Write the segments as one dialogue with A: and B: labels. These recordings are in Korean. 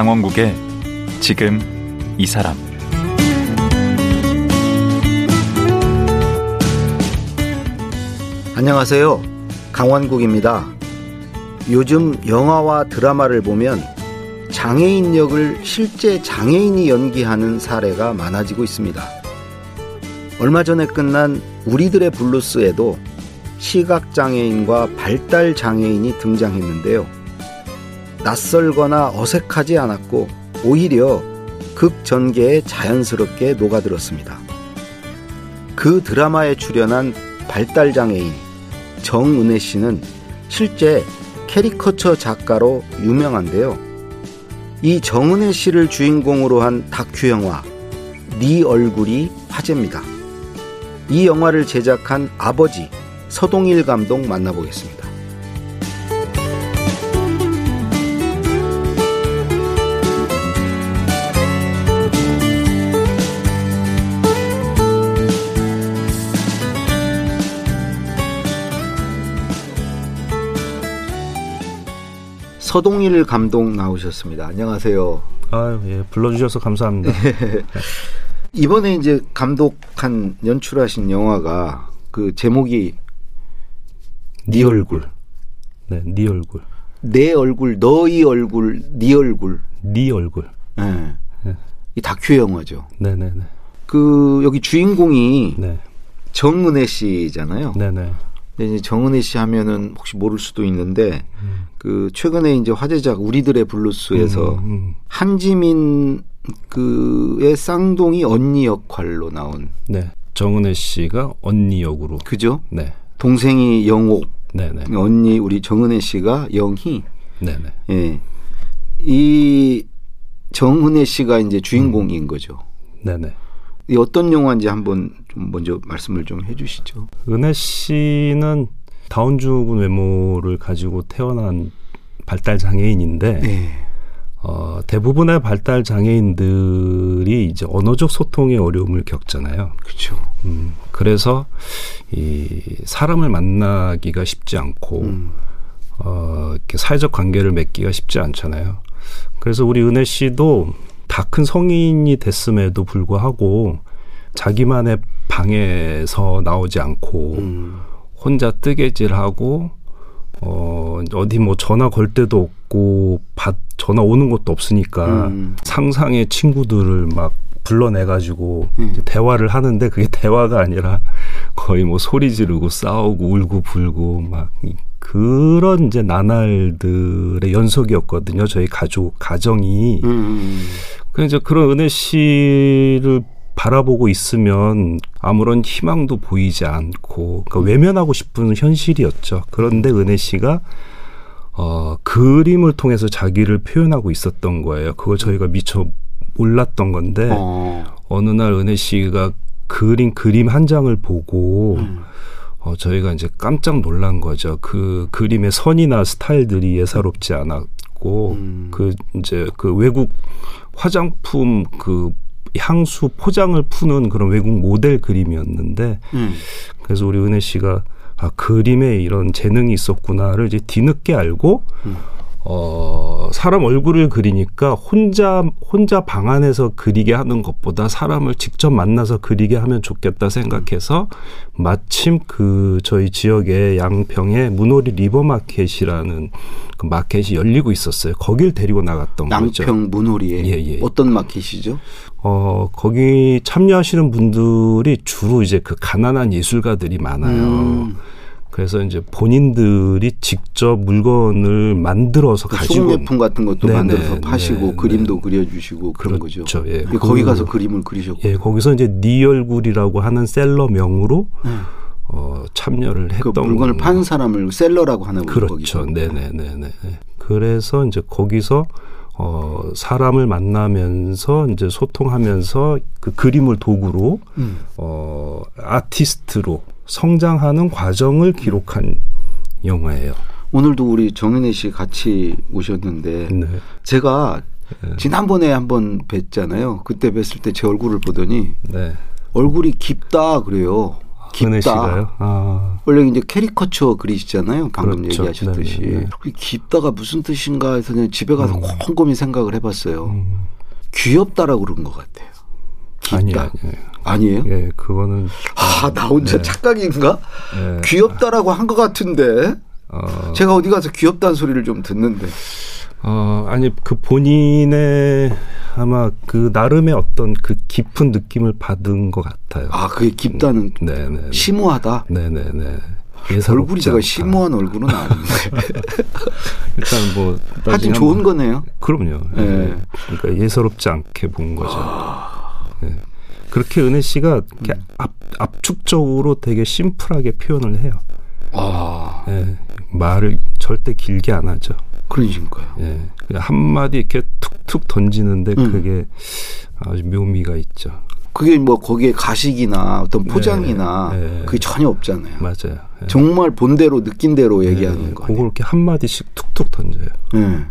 A: 강원국의 지금 이 사람
B: 안녕하세요. 강원국입니다. 요즘 영화와 드라마를 보면 장애인 역을 실제 장애인이 연기하는 사례가 많아지고 있습니다. 얼마 전에 끝난 우리들의 블루스에도 시각장애인과 발달장애인이 등장했는데요. 낯설거나 어색하지 않았고 오히려 극 전개에 자연스럽게 녹아들었습니다. 그 드라마에 출연한 발달장애인 정은혜 씨는 실제 캐리커처 작가로 유명한데요. 이 정은혜 씨를 주인공으로 한 다큐 영화 네 얼굴이 화제입니다. 이 영화를 제작한 아버지 서동일 감독 만나보겠습니다. 서동일 감독 나오셨습니다. 안녕하세요.
C: 아유, 예, 불러주셔서 감사합니다.
B: 이번에 이제 감독한 연출하신 영화가 그 제목이 네 얼굴.
C: 네, 네 얼굴.
B: 내 얼굴, 너희 얼굴, 네 얼굴.
C: 네 얼굴.
B: 예.
C: 네.
B: 이 다큐 영화죠.
C: 네, 네, 네.
B: 그 여기 주인공이
C: 네.
B: 정은혜 씨잖아요.
C: 네, 네.
B: 근데 이제 정은혜 씨 하면은 혹시 모를 수도 있는데 그 최근에 이제 화제작 우리들의 블루스에서
C: 음, 음.
B: 한지민 그의 쌍둥이 언니 역할로 나온
C: 네. 정은혜 씨가 언니 역으로.
B: 그죠?
C: 네.
B: 동생이 영옥,
C: 네, 네.
B: 언니 우리 정은혜 씨가 영희.
C: 네, 네.
B: 예. 이 정은혜 씨가 이제 주인공인 거죠.
C: 네, 네.
B: 이 어떤 영화인지 한번 좀 먼저 말씀을 좀 해주시죠.
C: 은혜 씨는 다운증후군 외모를 가지고 태어난 발달 장애인인데
B: 네.
C: 어, 대부분의 발달 장애인들이 이제 언어적 소통의 어려움을 겪잖아요.
B: 그렇죠.
C: 음, 그래서 이 사람을 만나기가 쉽지 않고
B: 음.
C: 어, 이렇게 사회적 관계를 맺기가 쉽지 않잖아요. 그래서 우리 은혜 씨도 다 큰 성인이 됐음에도 불구하고 자기만의 방에서 나오지 않고
B: 음.
C: 혼자 뜨개질하고 어 어디 뭐 전화 걸 데도 없고 받 전화 오는 것도 없으니까
B: 음.
C: 상상의 친구들을 막 불러내 가지고
B: 음.
C: 대화를 하는데 그게 대화가 아니라 거의 뭐 소리 지르고 싸우고 울고 불고 막 이- 그런 이제 나날들의 연속이었거든요. 저희 가족 가정이
B: 음.
C: 그래서 이제 그런 은혜 씨를 바라보고 있으면 아무런 희망도 보이지 않고 그러니까 외면하고 싶은 현실이었죠. 그런데 은혜 씨가 어, 그림을 통해서 자기를 표현하고 있었던 거예요. 그걸 저희가 미처 몰랐던 건데
B: 어.
C: 어느 날 은혜 씨가 그린 그림 한 장을 보고
B: 음.
C: 어, 저희가 이제 깜짝 놀란 거죠. 그 그림의 선이나 스타일들이 예사롭지 않았고,
B: 음.
C: 그 이제 그 외국 화장품 그 향수 포장을 푸는 그런 외국 모델 그림이었는데,
B: 음.
C: 그래서 우리 은혜 씨가 아, 그림에 이런 재능이 있었구나를 이제 뒤늦게 알고,
B: 음.
C: 어, 사람 얼굴을 그리니까 혼자, 혼자 방 안에서 그리게 하는 것보다 사람을 직접 만나서 그리게 하면 좋겠다 생각해서 마침 그 저희 지역의 양평에 문호리 리버마켓이라는 그 마켓이 열리고 있었어요. 거길 데리고 나갔던 거죠.
B: 양평 문호리에
C: 예, 예.
B: 어떤 마켓이죠?
C: 어, 거기 참여하시는 분들이 주로 이제 그 가난한 예술가들이 많아요.
B: 음.
C: 그래서 이제 본인들이 직접 물건을 만들어서
B: 그
C: 가지고
B: 수공예품 같은 것도
C: 네네,
B: 만들어서 파시고
C: 네,
B: 그림도 그려주시고 그런
C: 그렇죠.
B: 거죠.
C: 예.
B: 예, 거기
C: 그-
B: 가서 그림을 그리셨고.
C: 예, 거기서 이제 네 얼굴이라고 하는 셀러명으로
B: 음.
C: 어, 참여를
B: 그
C: 했던
B: 물건을
C: 겁니다.
B: 파는 사람을 셀러라고 보죠.
C: 그렇죠.
B: 거기서.
C: 네네 네 네. 그래서 이제 거기서 어, 사람을 만나면서 이제 소통하면서 그 그림을 도구로
B: 음.
C: 어, 아티스트로 성장하는 과정을 기록한 영화예요.
B: 오늘도 우리 정은혜 씨 같이 오셨는데
C: 네.
B: 제가 지난번에 한번 뵀잖아요. 그때 뵀을 때 제 얼굴을 보더니
C: 네.
B: 얼굴이 깊다 그래요. 깊다.
C: 아,
B: 원래 이제 캐리커처 그리시잖아요. 방금
C: 그렇죠.
B: 얘기하셨듯이.
C: 네네네.
B: 그 깊다가 무슨 뜻인가 해서 그냥 집에 가서
C: 음.
B: 곰곰이 생각을 해봤어요.
C: 음,
B: 귀엽다라고 그런 것 같아요.
C: 아니요,
B: 깊다.
C: 아니에요.
B: 아니에요?
C: 예, 그거는
B: 아, 나 혼자
C: 네.
B: 착각인가?
C: 예,
B: 귀엽다라고 한 것 같은데.
C: 어,
B: 제가 어디 가서 귀엽다는 소리를 좀 듣는데.
C: 어, 아니 그 본인의 아마 그 나름의 어떤 그 깊은 느낌을 받은 것 같아요.
B: 아, 그게 깊다는
C: 네, 네, 네.
B: 심오하다.
C: 네, 네, 네.
B: 얼굴이 제가
C: 않다.
B: 심오한 얼굴은 아닌데.
C: 일단 뭐
B: 하여튼 좋은 거네요.
C: 그럼요.
B: 예.
C: 예. 그러니까 예사롭지 않게 본 거죠.
B: 아.
C: 예. 그렇게 은혜 씨가 이렇게
B: 음.
C: 압, 압축적으로 되게 심플하게 표현을 해요.
B: 아,
C: 예. 말을 절대 길게 안 하죠.
B: 그러니까요.
C: 예. 그냥 한마디 이렇게 툭툭 던지는데
B: 음.
C: 그게 아주 묘미가 있죠.
B: 그게 뭐 거기에 가식이나 어떤 포장이나
C: 네, 네.
B: 그게 전혀 없잖아요.
C: 맞아요. 예.
B: 정말 본대로 느낀 대로 얘기하는
C: 예.
B: 거
C: 그걸. 이렇게 한마디씩 툭툭 던져요.
B: 예.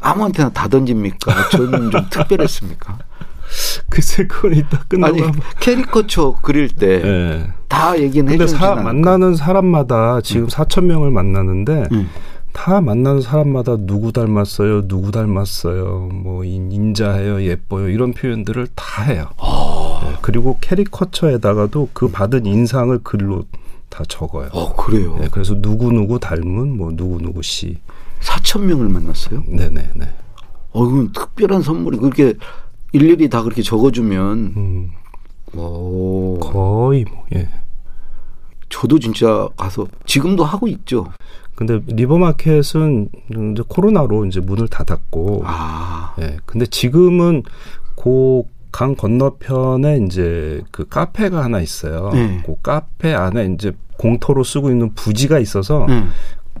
B: 아무한테나 다 던집니까? 저는 좀 특별했습니까?
C: 글쎄, 그건 이따 끝나고
B: 아니. 캐리커처 그릴 때다
C: 예.
B: 얘기는
C: 근데 사? 만나는 사람마다 지금 4천 명을 만나는데
B: 음.
C: 다 만나는 사람마다 누구 닮았어요, 누구 닮았어요, 뭐 인- 인자해요, 예뻐요 이런 표현들을 다 해요.
B: 아.
C: 예, 그리고 캐리커처에다가도 그 받은 인상을 글로 다 적어요.
B: 어 그래요.
C: 예, 그래서 누구 누구 닮은 뭐 누구 누구 씨.
B: 4천 명을 만났어요.
C: 네네네.
B: 어 이건 특별한 선물이 그렇게 일일이 다 그렇게 적어주면
C: 음,
B: 오
C: 거의 뭐 예.
B: 저도 진짜 가서 지금도 하고 있죠.
C: 근데 리버마켓은 이제 코로나로 이제 문을 닫았고
B: 아
C: 예. 근데 지금은 그 강 건너편에 이제 그 카페가 하나 있어요.
B: 네.
C: 그 카페 안에 이제 공터로 쓰고 있는 부지가 있어서
B: 음.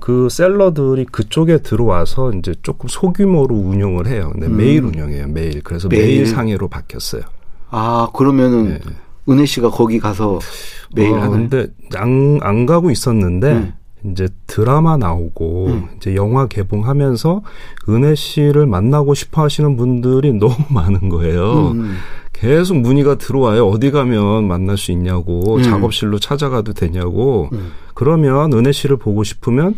C: 그 셀러들이 그쪽에 들어와서 이제 조금 소규모로 운영을 해요. 근데
B: 음.
C: 매일 운영해요. 매일. 그래서
B: 매일?
C: 매일, 상해로 바뀌었어요.
B: 아 그러면은
C: 예.
B: 은혜 씨가 거기 가서 매일
C: 어,
B: 하는.
C: 근데 안, 안 가고 있었는데
B: 음.
C: 이제 드라마 나오고
B: 음.
C: 이제 영화 개봉하면서 은혜 씨를 만나고 싶어 하시는 분들이 너무 많은 거예요.
B: 음.
C: 계속 문의가 들어와요. 어디 가면 만날 수 있냐고
B: 음.
C: 작업실로 찾아가도 되냐고.
B: 음.
C: 그러면 은혜 씨를 보고 싶으면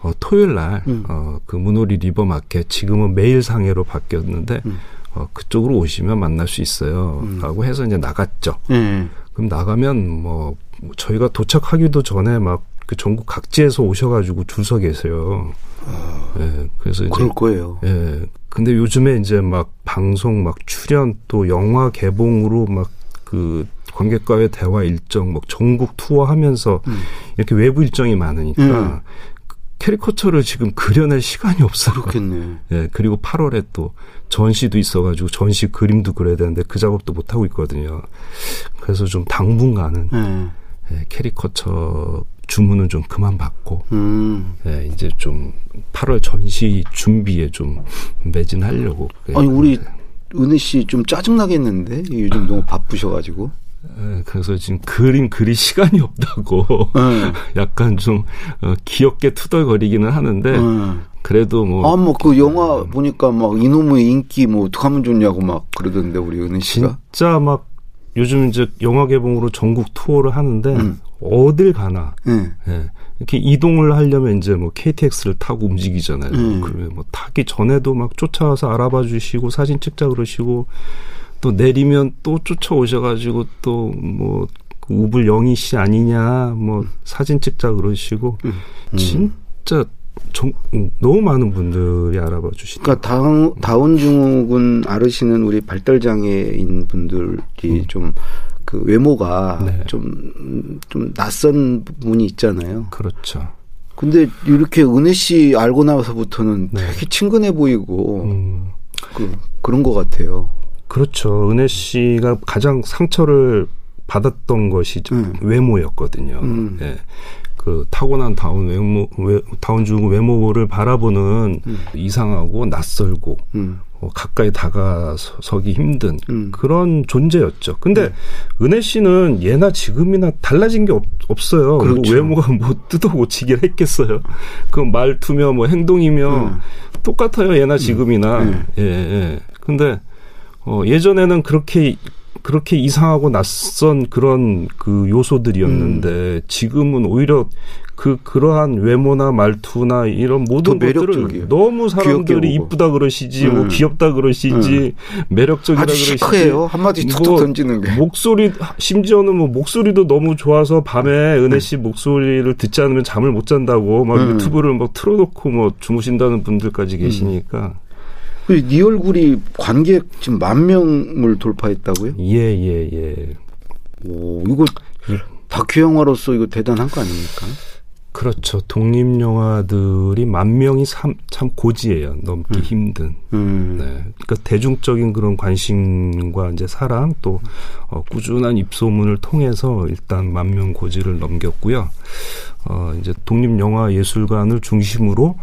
C: 어, 토요일 날
B: 음.
C: 어, 그 문호리 리버마켓 지금은 매일상회로 바뀌었는데
B: 음.
C: 어, 그쪽으로 오시면 만날 수 있어요.
B: 음.
C: 라고 해서 이제 나갔죠.
B: 예.
C: 그럼 나가면 뭐 저희가 도착하기도 전에 막 그 전국 각지에서 오셔가지고 줄 서 계세요. 예, 그래서 이제
B: 그럴 거예요.
C: 예. 근데 요즘에 이제 막 방송 막 출연 또 영화 개봉으로 막 그 관객과의 대화 일정 막 전국 투어 하면서
B: 음.
C: 이렇게 외부 일정이 많으니까
B: 음.
C: 그 캐리커처를 지금 그려낼 시간이 없어요.
B: 그렇겠네.
C: 예, 그리고 8월에 또 전시도 있어가지고 전시 그림도 그려야 되는데 그 작업도 못 하고 있거든요. 그래서 좀 당분간은
B: 예.
C: 예, 캐리커처 주문은 좀 그만 받고
B: 음.
C: 예, 이제 좀 8월 전시 준비에 좀 매진하려고. 예,
B: 아니 우리 은혜 씨 좀 짜증 나겠는데 요즘 너무 바쁘셔가지고.
C: 예, 그래서 지금 그림 그릴 시간이 없다고
B: 예.
C: 약간 좀 어, 귀엽게 투덜거리기는 하는데
B: 예.
C: 그래도 뭐
B: 아, 뭐, 그 영화 보니까 막 이놈의 인기 뭐 어떡하면 좋냐고 막 그러던데, 우리 은혜 씨가.
C: 진짜 막 요즘 이제 영화 개봉으로 전국 투어를 하는데
B: 음.
C: 어딜 가나
B: 예.
C: 예. 이렇게 이동을 하려면 이제 뭐 KTX를 타고 움직이잖아요.
B: 음.
C: 그러면 뭐 타기 전에도 막 쫓아와서 알아봐 주시고 사진 찍자 그러시고 또 내리면 또 쫓아오셔가지고 또뭐 우불 영희 씨 아니냐 뭐 사진 찍자 그러시고
B: 음.
C: 진짜 정, 음, 너무 많은 분들이 알아봐 주시니까
B: 그러니까 다운, 다운 증후군 앓으시는 우리 발달 장애인 분들이 좀그 외모가
C: 네.
B: 좀, 좀 낯선 분이 있잖아요.
C: 그렇죠.
B: 근데 이렇게 은혜 씨 알고 나서부터는
C: 네.
B: 되게 친근해 보이고
C: 음.
B: 그, 그런 것 같아요.
C: 그렇죠. 은혜 씨가 가장 상처를 받았던 것이 좀
B: 음.
C: 외모였거든요.
B: 음.
C: 예. 그 타고난 다운 외모, 외, 다운 증후 외모를 바라보는
B: 음.
C: 이상하고 낯설고
B: 음.
C: 어, 가까이 다가서기 힘든
B: 음.
C: 그런 존재였죠. 근데 은혜 씨는 예나 지금이나 달라진 게 없, 없어요. 뭐
B: 그렇죠.
C: 외모가 뭐 뜯어 고치긴 했겠어요. 그 말투며 뭐 행동이며
B: 음.
C: 똑같아요. 예나 지금이나.
B: 음.
C: 예, 예. 근데 어, 예전에는 그렇게 그렇게 이상하고 낯선 그런 그 요소들이었는데
B: 음.
C: 지금은 오히려 그 그러한 외모나 말투나 이런 모든
B: 더
C: 것들을
B: 매력적이에요.
C: 너무 사람들이. 이쁘다 그러시지 뭐
B: 음.
C: 귀엽다 그러시지 매력적이다
B: 아주
C: 그러시지
B: 시크해요. 한마디 툭툭
C: 뭐
B: 던지는 게.
C: 목소리 심지어는 뭐 목소리도 너무 좋아서 밤에 은혜 씨 목소리를 듣지 않으면 잠을 못 잔다고 막
B: 음.
C: 유튜브를 막 틀어놓고 뭐 주무신다는 분들까지 계시니까
B: 그 네 얼굴이 관객 지금 만 명을 돌파했다고요?
C: 예 예 예.
B: 오, 이거 다큐 영화로서 이거 대단한 거 아닙니까?
C: 그렇죠. 독립 영화들이 만 명이 참, 참 고지예요. 넘기 힘든.
B: 음.
C: 네. 그러니까 대중적인 그런 관심과 이제 사랑 또 어, 꾸준한 입소문을 통해서 일단 만 명 고지를 넘겼고요. 어, 이제 독립 영화 예술관을 중심으로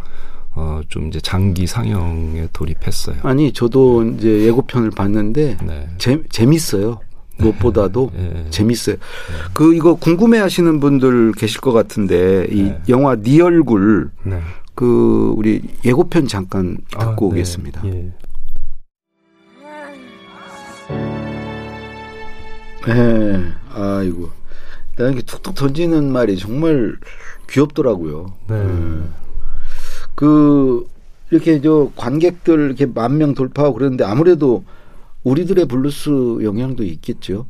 C: 어, 좀 이제 장기 상영에 돌입했어요.
B: 아니 저도 이제 예고편을 봤는데
C: 네.
B: 재, 재밌어요. 무엇보다도
C: 예.
B: 재밌어요. 그 이거 궁금해 하시는 분들 계실 것 같은데 이
C: 네.
B: 영화 네 얼굴
C: 네.
B: 그 우리 예고편 잠깐 듣고
C: 아, 네.
B: 오겠습니다.
C: 예.
B: 네. 아이고. 나 이렇게 툭툭 던지는 말이 정말 귀엽더라고요.
C: 네.
B: 음. 그 이렇게 저 관객들 이렇게 만 명 돌파하고 그러는데 아무래도 우리들의 블루스 영향도 있겠죠.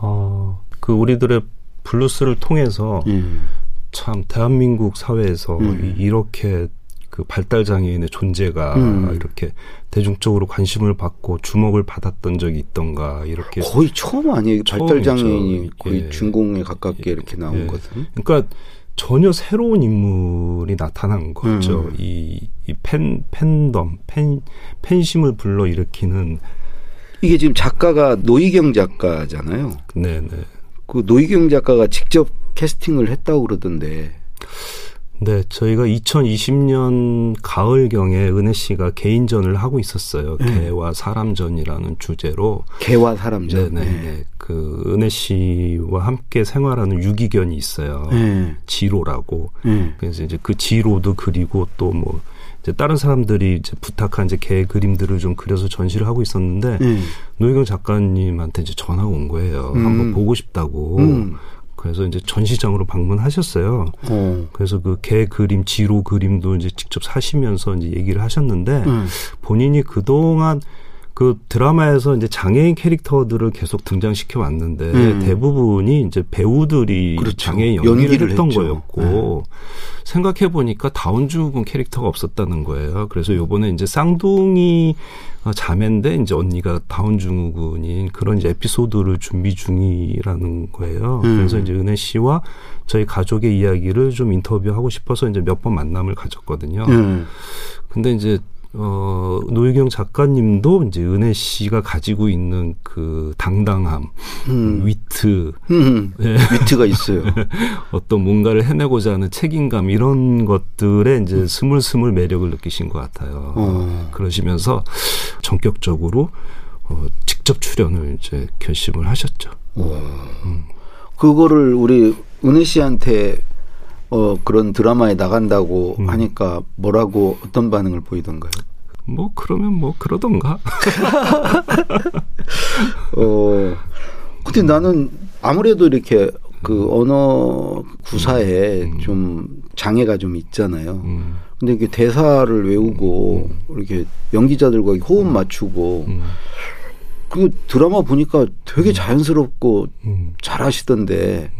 C: 어, 그 우리들의 블루스를 통해서
B: 음.
C: 참 대한민국 사회에서
B: 음.
C: 이- 이렇게 그 발달 장애인의 존재가
B: 음.
C: 이렇게 대중적으로 관심을 받고 주목을 받았던 적이 있던가 이렇게
B: 거의 처음 아니에요. 발달. 장애인이 거의
C: 예.
B: 중공에 가깝게 이렇게 나온
C: 예.
B: 것은.
C: 그러니까 전혀 새로운 인물이 나타난 거죠.
B: 음.
C: 이, 이 팬, 팬덤, 팬, 팬심을 불러일으키는,
B: 이게 지금 작가가 노희경 작가잖아요.
C: 네네.
B: 그 노희경 작가가 직접 캐스팅을 했다고 그러던데.
C: 네, 저희가 2020년 가을경에 은혜 씨가 개인전을 하고 있었어요.
B: 네.
C: 개와 사람전이라는 주제로.
B: 개와 사람전.
C: 네네. 그 은혜 씨와 함께 생활하는 유기견이 있어요.
B: 네.
C: 지로라고.
B: 네.
C: 그래서 이제 그 지로도 그리고 또 뭐 이제 다른 사람들이 이제 부탁한 이제 개 그림들을 좀 그려서 전시를 하고 있었는데
B: 네.
C: 노희경 작가님한테 이제 전화가 온 거예요.
B: 음.
C: 한번 보고 싶다고.
B: 음.
C: 그래서 이제 전시장으로 방문하셨어요.
B: 어.
C: 그래서 그 개 그림, 지로 그림도 이제 직접 사시면서 이제 얘기를 하셨는데
B: 음.
C: 본인이 그동안 그 드라마에서 이제 장애인 캐릭터들을 계속 등장시켜 왔는데
B: 음.
C: 대부분이 이제 배우들이
B: 그렇죠.
C: 장애인 연기를,
B: 연기를
C: 했던
B: 했죠.
C: 거였고 생각해 보니까 다운증후군 캐릭터가 없었다는 거예요. 그래서 요번에 이제 쌍둥이 어, 자매인데 이제 언니가 다운증후군인 그런 이제 에피소드를 준비 중이라는 거예요.
B: 음.
C: 그래서 이제 은혜 씨와 저희 가족의 이야기를 좀 인터뷰하고 싶어서 이제 몇 번 만남을 가졌거든요.
B: 음.
C: 근데 이제 어 노유경 작가님도 이제 은혜 씨가 가지고 있는 그 당당함,
B: 음.
C: 위트,
B: 음.
C: 예,
B: 위트가 있어요.
C: 어떤 뭔가를 해내고자 하는 책임감 이런 것들에 이제 스물스물 매력을 느끼신 것 같아요.
B: 어.
C: 그러시면서 전격적으로 어, 직접 출연을 이제 결심을 하셨죠.
B: 그거를 우리 은혜 씨한테 어 그런 드라마에 나간다고
C: 음.
B: 하니까 뭐라고 어떤 반응을 보이던가요?
C: 뭐 그러면 뭐 그러던가.
B: 어 근데 나는 아무래도 이렇게 그 언어 구사에
C: 음.
B: 좀 장애가 좀 있잖아요.
C: 음,
B: 근데 이게 대사를 외우고 이렇게 연기자들과 호흡 맞추고
C: 음,
B: 그 드라마 보니까 되게 자연스럽고
C: 음.
B: 잘하시던데.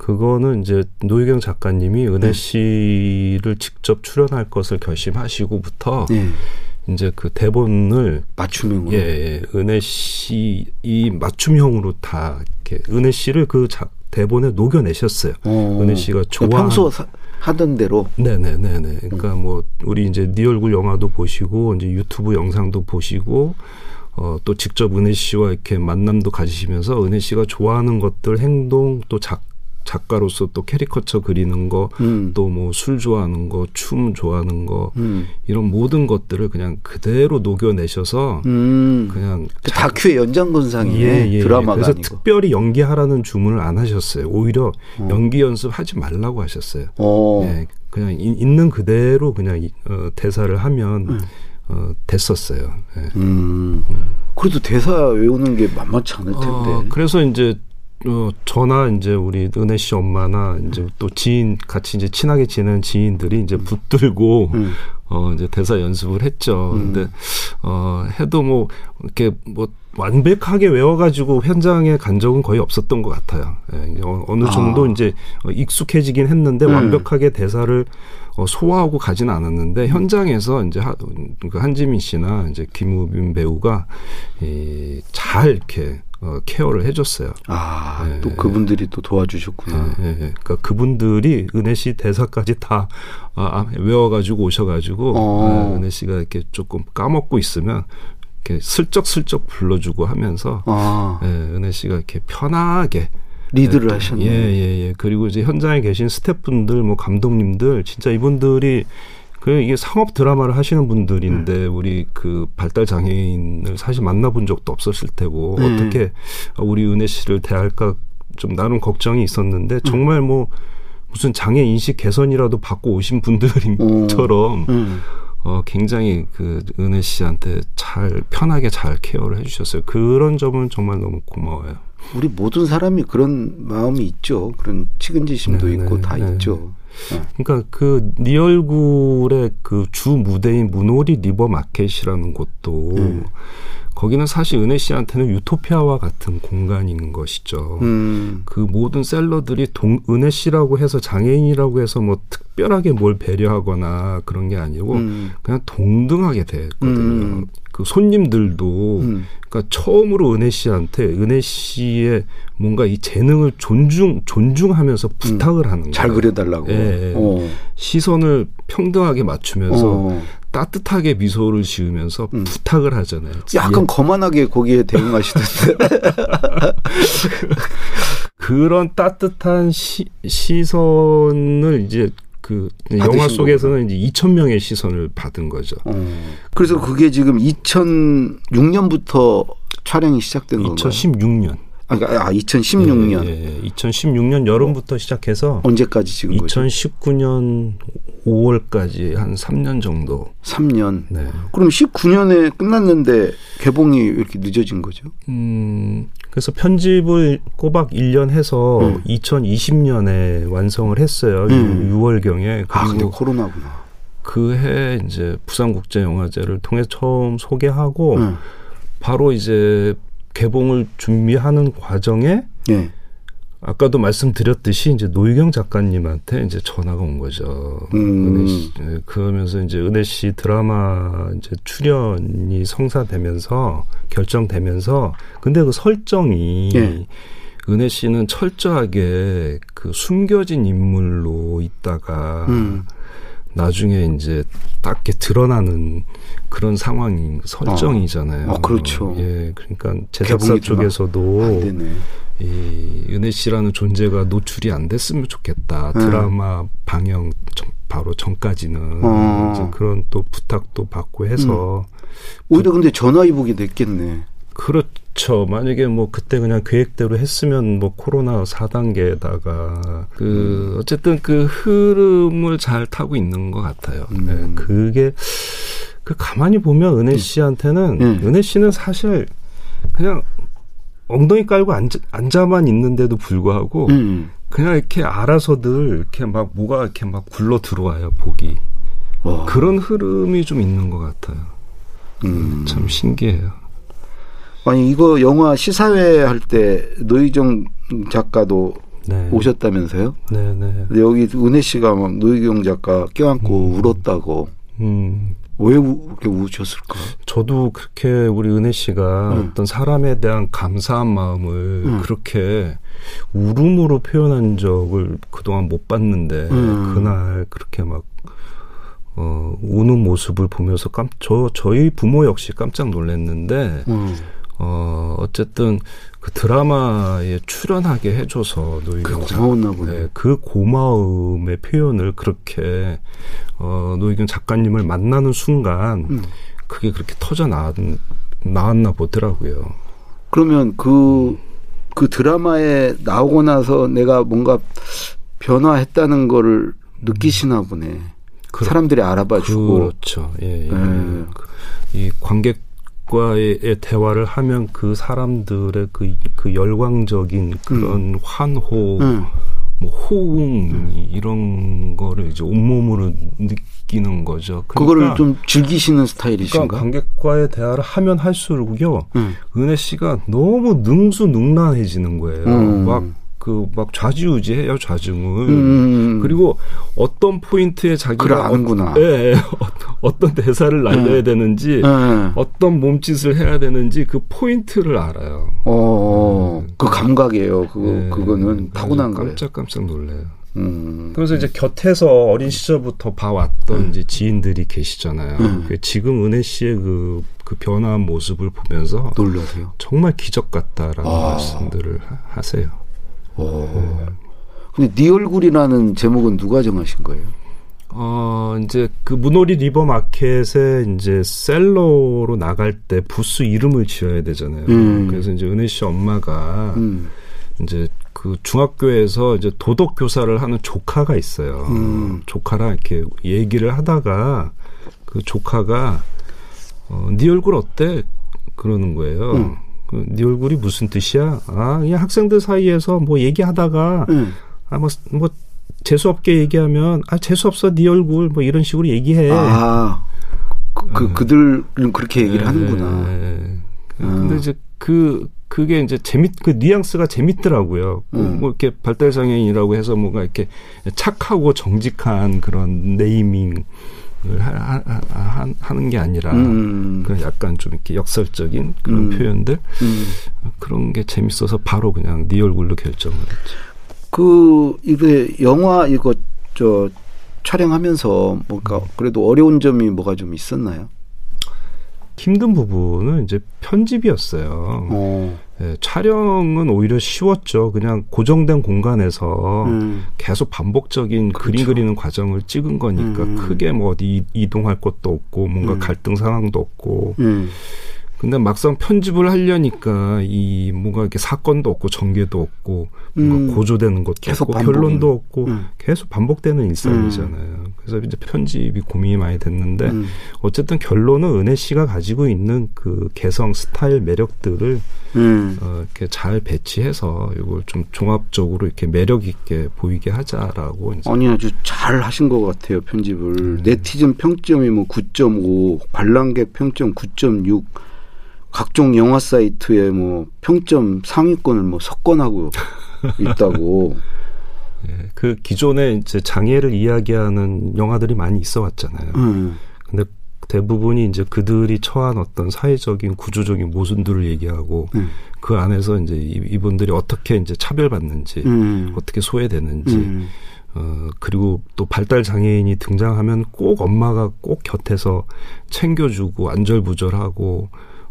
C: 음. 그거는 이제 노유경 작가님이 은혜
B: 네.
C: 씨를 직접 출연할 것을 결심하시고부터
B: 네.
C: 이제 그 대본을
B: 맞춤형으로.
C: 예, 예 은혜 씨 이 맞춤형으로 다 이렇게 은혜 씨를 그 작, 대본에 녹여내셨어요.
B: 어.
C: 은혜 씨가 좋아
B: 평소 사- 하던 대로.
C: 네네네네. 그러니까 뭐 우리 이제 네 얼굴 영화도 보시고 이제 유튜브 영상도 보시고 어 또 직접 은혜 씨와 이렇게 만남도 가지시면서 은혜 씨가 좋아하는 것들 행동 또 작 작가로서 또 캐리커처 그리는 거
B: 음.
C: 또뭐 술 좋아하는 거 춤 좋아하는 거
B: 음.
C: 이런 모든 것들을 그냥 그대로 녹여내셔서
B: 음.
C: 그냥
B: 그 다큐의 연장선상이네. 드라마가
C: 그래서
B: 아니고.
C: 특별히 연기하라는 주문을 안 하셨어요. 오히려
B: 어.
C: 연기 연습하지 말라고 하셨어요.
B: 어.
C: 예, 그냥 이- 있는 그대로 그냥 이- 어, 대사를 하면
B: 음.
C: 어, 됐었어요. 예.
B: 음. 그래도 대사 외우는 게 만만치 않을 텐데.
C: 어, 그래서 이제 어, 저나 이제 우리 은혜 씨 엄마나 이제 또 지인 같이 이제 친하게 지내는 지인들이 이제 붙들고
B: 음.
C: 어 이제 대사 연습을 했죠.
B: 음.
C: 근데 어 해도 뭐 이렇게 뭐 완벽하게 외워가지고 현장에 간 적은 거의 없었던 것 같아요. 예, 어- 어느 정도
B: 아.
C: 이제 어, 익숙해지긴 했는데
B: 음.
C: 완벽하게 대사를 어, 소화하고 가지는 않았는데 현장에서 이제 하, 그 한지민 씨나 이제 김우빈 배우가 이, 잘 이렇게 어, 케어를 해줬어요.
B: 아,
C: 예,
B: 또
C: 예.
B: 그분들이 또 도와주셨구나.
C: 예, 예, 예. 그러니까 그분들이 은혜 씨 대사까지 다 아, 아, 외워가지고 오셔가지고
B: 어.
C: 아, 은혜 씨가 이렇게 조금 까먹고 있으면 이렇게 슬쩍슬쩍 불러주고 하면서
B: 아,
C: 예, 은혜 씨가 이렇게 편하게
B: 리드를
C: 예,
B: 하셨네.
C: 예, 예, 예. 그리고 이제 현장에 계신 스태프분들, 뭐 감독님들, 진짜 이분들이 그 이게 상업 드라마를 하시는 분들인데
B: 음.
C: 우리 그 발달 장애인을 사실 만나본 적도 없었을 테고
B: 네.
C: 어떻게 우리 은혜 씨를 대할까 좀 나름 걱정이 있었는데 정말 뭐 무슨 장애 인식 개선이라도 받고 오신 분들처럼
B: 음.
C: 어, 굉장히 그 은혜 씨한테 잘 편하게 잘 케어를 해주셨어요. 그런 점은 정말 너무 고마워요.
B: 우리 모든 사람이 그런 마음이 있죠. 그런 측은지심도
C: 네,
B: 있고
C: 네,
B: 다
C: 네.
B: 있죠.
C: 그러니까 그 네 얼굴의 그 주 무대인 문오리 리버 마켓이라는 곳도
B: 음.
C: 거기는 사실 은혜 씨한테는 유토피아와 같은 공간인 것이죠.
B: 음.
C: 그 모든 셀러들이 동, 은혜 씨라고 해서 장애인이라고 해서 뭐 특별하게 뭘 배려하거나 그런 게 아니고
B: 음.
C: 그냥 동등하게 됐거든요.
B: 음.
C: 그 손님들도
B: 음.
C: 그러니까 처음으로 은혜 씨한테 은혜 씨의 뭔가 이 재능을 존중 존중하면서 부탁을 하는 거예요.
B: 음. 잘 그려달라고.
C: 예, 예.
B: 어.
C: 시선을 평등하게 맞추면서
B: 어.
C: 따뜻하게 미소를 지으면서
B: 음.
C: 부탁을 하잖아요.
B: 약간
C: 예,
B: 거만하게 거기에 대응하시던데.
C: 그런 따뜻한 시, 시선을 이제 그 영화
B: 받으신
C: 속에서는 이제 2천 명의 시선을 받은 거죠.
B: 어. 그래서 그게 지금 2006년부터 촬영이 시작된 건가요?
C: 2016년.
B: 아, 그러니까 아 2016년
C: 예, 예, 예. 2016년 여름부터 시작해서
B: 언제까지 거죠?
C: 2019년 5월까지 한 3년 정도.
B: 3년.
C: 네.
B: 그럼 19년에 끝났는데 개봉이 왜 이렇게 늦어진 거죠?
C: 음, 그래서 편집을 꼬박 1년 해서
B: 음.
C: 2020년에 완성을 했어요.
B: 음.
C: 6월경에.
B: 아, 근데 코로나구나.
C: 그해 이제 부산국제영화제를 통해 처음 소개하고
B: 응.
C: 바로 이제 개봉을 준비하는 과정에
B: 예.
C: 아까도 말씀드렸듯이 이제 노유경 작가님한테 이제 전화가 온 거죠.
B: 음.
C: 씨, 예, 그러면서 이제 은혜 씨 드라마 이제 출연이 성사되면서 결정되면서 근데 그 설정이
B: 예.
C: 은혜 씨는 철저하게 그 숨겨진 인물로 있다가
B: 음.
C: 나중에 이제 딱 이렇게 드러나는 그런 상황인 설정이잖아요.
B: 어, 그렇죠.
C: 예, 그러니까 제작사 쪽에서도
B: 안 되네.
C: 이 은혜 씨라는 존재가 노출이 안 됐으면 좋겠다.
B: 음.
C: 드라마 방영 전- 바로 전까지는
B: 어.
C: 이제 그런 또 부탁도 받고 해서
B: 오히려 근데 전화위복이 됐겠네.
C: 그렇 죠. 만약에 뭐 그때 그냥 계획대로 했으면 뭐 코로나 4단계에다가 그 어쨌든 그 흐름을 잘 타고 있는 것 같아요.
B: 음.
C: 네, 그게 그 가만히 보면 은혜 씨한테는
B: 음.
C: 은혜 씨는 사실 그냥 엉덩이 깔고 앉아, 앉아만 있는데도 불구하고
B: 음.
C: 그냥 이렇게 알아서들 이렇게 막 뭐가 이렇게 막 굴러 들어와요 복이
B: 와.
C: 그런 흐름이 좀 있는 것 같아요.
B: 음.
C: 참 신기해요.
B: 아니 이거 영화 시사회 할 때 노희정 작가도
C: 네.
B: 오셨다면서요?
C: 네 네.
B: 근데 여기 은혜 씨가 막 노희경 작가 껴안고 울었다고.
C: 음,
B: 왜 우, 그렇게 우셨을까?
C: 저도 그렇게 우리 은혜 씨가
B: 음.
C: 어떤 사람에 대한 감사한 마음을
B: 음.
C: 그렇게 울음으로 표현한 적을 그동안 못 봤는데
B: 음.
C: 그날 그렇게 막 어, 우는 모습을 보면서 깜, 저, 저희 부모 역시 깜짝 놀랐는데,
B: 음.
C: 어, 어쨌든 그 드라마에 출연하게 해줘서
B: 그
C: 노희경 작-
B: 고마웠나 보네.
C: 네, 그 고마움의 표현을 그렇게 어, 노희경 작가님을 만나는 순간
B: 음.
C: 그게 그렇게 터져 나왔, 나왔나 보더라고요.
B: 그러면 그, 그 드라마에 나오고 나서 내가 뭔가 변화했다는 거를 느끼시나 보네.
C: 그렇-
B: 사람들이 알아봐주고
C: 그렇죠. 예, 예.
B: 예.
C: 그- 이 관객 과의 대화를 하면 그 사람들의 그, 그 열광적인 그런 환호,
B: 음.
C: 뭐 호응 이런 거를 이제 온몸으로 느끼는 거죠.
B: 그거를
C: 그러니까-
B: 좀 즐기시는
C: 그러니까
B: 스타일이신가?
C: 관객과의 대화를 하면 할수록요.
B: 음.
C: 은혜 씨가 너무 능수능란해지는 거예요.
B: 음.
C: 막 그 막 좌지우지해요 좌중을.
B: 음.
C: 그리고 어떤 포인트에 자기가
B: 그래, 아는구나.
C: 어, 예, 예. 어떤 대사를 날려야
B: 음.
C: 되는지
B: 예.
C: 어떤 몸짓을 해야 되는지 그 포인트를 알아요.
B: 어,
C: 음.
B: 그 감각이에요. 그거
C: 예.
B: 그거는 타고난 거예요.
C: 깜짝깜짝 놀래요.
B: 음.
C: 그래서 이제 곁에서 어린 시절부터 봐왔던 이제 지인들이 계시잖아요.
B: 음.
C: 그 지금 은혜 씨의 그, 그 변화한 모습을 보면서
B: 놀라세요.
C: 정말 기적 같다라는
B: 아.
C: 말씀들을 하- 하세요.
B: 어. 근데 네 얼굴이라는 제목은 누가 정하신 거예요?
C: 어, 이제 그 문오리 리버 마켓에 이제 셀러로 나갈 때 부스 이름을 지어야 되잖아요.
B: 음.
C: 그래서 이제 은혜 씨 엄마가
B: 음.
C: 이제 그 중학교에서 이제 도덕 교사를 하는 조카가 있어요.
B: 음.
C: 조카랑 이렇게 얘기를 하다가 그 조카가 어, 네 얼굴 어때? 그러는 거예요.
B: 음.
C: 그, 네 얼굴이 무슨 뜻이야? 아, 그냥 학생들 사이에서 뭐 얘기하다가
B: 음.
C: 아, 뭐, 뭐, 재수없게 얘기하면, 아, 재수없어, 네 얼굴, 뭐, 이런 식으로 얘기해.
B: 아, 그, 그
C: 음.
B: 그들은 그렇게 얘기를
C: 예,
B: 하는구나. 아.
C: 근데 이제 그, 그게 이제 재밌, 그 뉘앙스가 재밌더라고요. 그
B: 음.
C: 뭐, 이렇게 발달장애인이라고 해서 뭔가 이렇게 착하고 정직한 그런 네이밍을 하, 하, 하, 하는 게 아니라,
B: 음.
C: 그런 약간 좀 이렇게 역설적인 그런
B: 음.
C: 표현들,
B: 음.
C: 그런 게 재밌어서 바로 그냥 네 얼굴로 결정을 했죠.
B: 그 이게 영화 이거 저 촬영하면서 뭔가 그래도 어려운 점이 뭐가 좀 있었나요?
C: 힘든 부분은 이제 편집이었어요.
B: 어.
C: 예, 촬영은 오히려 쉬웠죠. 그냥 고정된 공간에서
B: 음.
C: 계속 반복적인 그림
B: 그렇죠.
C: 그리는 과정을 찍은 거니까
B: 음.
C: 크게 뭐 어디 이동할 것도 없고 뭔가
B: 음.
C: 갈등 상황도 없고
B: 음.
C: 근데 막상 편집을 하려니까 이 뭔가 이렇게 사건도 없고 전개도 없고 뭔가
B: 음.
C: 고조되는 것도
B: 계속
C: 없고
B: 반복은.
C: 결론도 없고
B: 음.
C: 계속 반복되는 일상이잖아요. 그래서 이제 편집이 고민이 많이 됐는데
B: 음.
C: 어쨌든 결론은 은혜 씨가 가지고 있는 그 개성 스타일 매력들을
B: 음.
C: 어, 이렇게 잘 배치해서 이걸 좀 종합적으로 이렇게 매력 있게 보이게 하자라고 이제
B: 아니 아주 잘 하신 것 같아요 편집을
C: 음.
B: 네티즌 평점이 뭐 9.5 관람객 평점 9.6 각종 영화 사이트에 뭐 평점 상위권을 뭐 석권하고 있다고
C: 예, 그 기존에 이제 장애를 이야기하는 영화들이 많이 있어 왔잖아요.
B: 음.
C: 근데 대부분이 이제 그들이 처한 어떤 사회적인 구조적인 모순들을 얘기하고
B: 음.
C: 그 안에서 이제 이- 이분들이 어떻게 이제 차별받는지
B: 음.
C: 어떻게 소외되는지
B: 음.
C: 어, 그리고 또 발달 장애인이 등장하면 꼭 엄마가 꼭 곁에서 챙겨주고 안절부절하고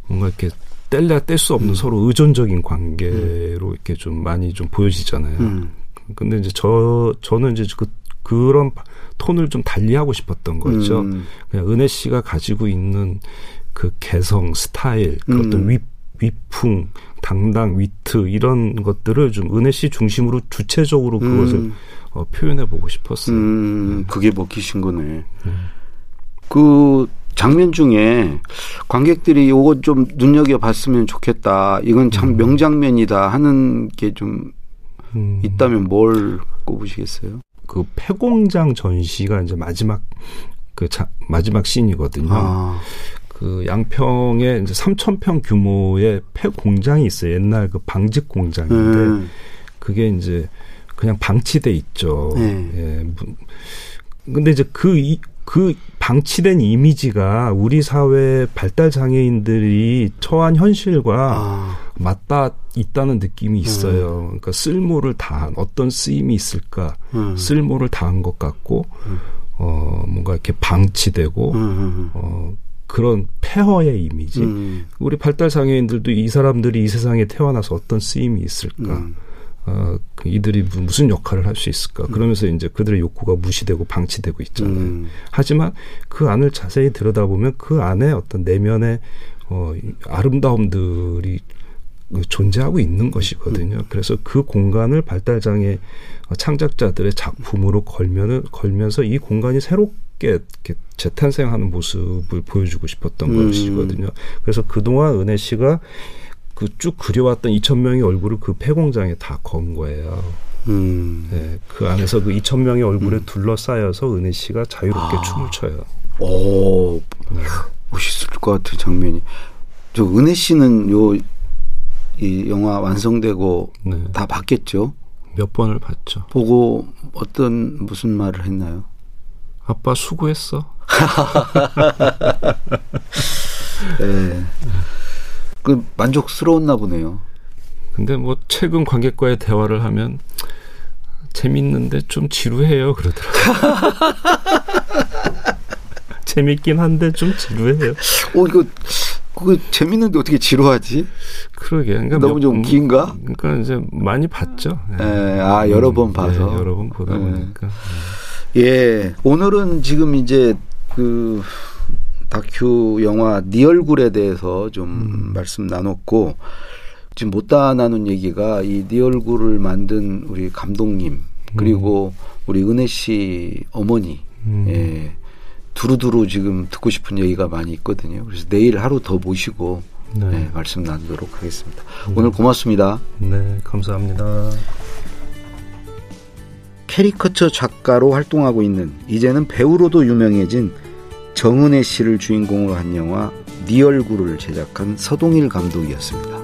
C: 뭔가 이렇게 뗄래야 뗄 수 없는 서로 의존적인 관계로 이렇게 좀 많이 좀 보여지잖아요.
B: 음.
C: 근데 이제 저, 저는 이제 그, 그런 톤을 좀 달리하고 싶었던 거죠.
B: 음.
C: 그냥 은혜 씨가 가지고 있는 그 개성, 스타일, 그
B: 음.
C: 어떤 위, 위풍, 당당, 위트, 이런 것들을 좀 은혜 씨 중심으로 주체적으로 그것을
B: 음.
C: 어, 표현해 보고 싶었어요.
B: 음, 그게 먹히신 거네. 그 장면 중에 관객들이 요거 좀 눈여겨 봤으면 좋겠다. 이건 참 명장면이다 하는 게좀
C: 음,
B: 있다면 뭘 꼽으시겠어요?
C: 그 폐공장 전시가 이제 마지막 그 자, 마지막 씬이거든요.
B: 아,
C: 그 양평에 이제 3천 평 규모의 폐공장이 있어요. 옛날 그 방직 공장인데
B: 음,
C: 그게 이제 그냥 방치돼 있죠.
B: 네.
C: 예. 무- 근데 이제 그, 이, 그 방치된 이미지가 우리 사회 발달 장애인들이 처한 현실과
B: 아,
C: 맞닿아 있다는 느낌이 있어요. 그러니까 쓸모를 다한 어떤 쓰임이 있을까?
B: 음,
C: 쓸모를 다한 것 같고, 어, 뭔가 이렇게 방치되고,
B: 음, 음,
C: 어, 그런 폐허의 이미지.
B: 음,
C: 우리 발달 장애인들도 이 사람들이 이 세상에 태어나서 어떤 쓰임이 있을까?
B: 음,
C: 어, 그 이들이 무- 무슨 역할을 할 수 있을까? 그러면서 이제 그들의 욕구가 무시되고 방치되고 있잖아요.
B: 음,
C: 하지만 그 안을 자세히 들여다보면 그 안에 어떤 내면의 어, 이 아름다움들이 그 존재하고 있는 것이거든요. 그래서 그 공간을 발달장애 어, 창작자들의 작품으로 걸면은 걸면서 이 공간이 새롭게 재탄생하는 모습을 보여주고 싶었던
B: 음.
C: 것이거든요. 그래서 그동안 은혜 씨가 그 쭉 그려왔던 2천 명의 얼굴을 그 폐공장에 다 건 거예요.
B: 음.
C: 네, 그 안에서 그 2천 명의 얼굴에 둘러싸여서 은혜 씨가 자유롭게
B: 아.
C: 춤을 춰요.
B: 오,
C: 네.
B: 멋있을 것 같은 장면이. 저 은혜 씨는 요, 이 영화 완성되고
C: 네.
B: 다 봤겠죠?
C: 몇 번을 봤죠.
B: 보고 어떤, 무슨 말을 했나요?
C: 아빠 수고했어.
B: 예. 그 만족스러웠나 보네요.
C: 근데 뭐 최근 관객과의 대화를 하면 재밌는데 좀 지루해요 그러더라고요. 재밌긴 한데 좀 지루해요.
B: 어, 이거, 그거 재밌는데 어떻게 지루하지?
C: 그러게. 그러니까
B: 너무
C: 몇-
B: 좀 긴가?
C: 그러니까 이제 많이 봤죠.
B: 예, 아, 여러 번 봐서.
C: 네, 여러 번 보다
B: 네.
C: 보니까.
B: 예, 오늘은 지금 이제 그 다큐 영화 네 얼굴에 대해서 좀
C: 음.
B: 말씀 나눴고 지금 못다 나눈 얘기가 이네 얼굴을 만든 우리 감독님 그리고 우리 은혜 씨 어머니
C: 음.
B: 예. 두루두루 지금 듣고 싶은 얘기가 많이 있거든요. 그래서 내일 하루 더 모시고
C: 네.
B: 예, 말씀 나누도록 하겠습니다. 오늘 고맙습니다.
C: 네, 감사합니다.
B: 캐리커처 작가로 활동하고 있는 이제는 배우로도 유명해진 정은혜 씨를 주인공으로 한 영화 네 얼굴을 제작한 서동일 감독이었습니다.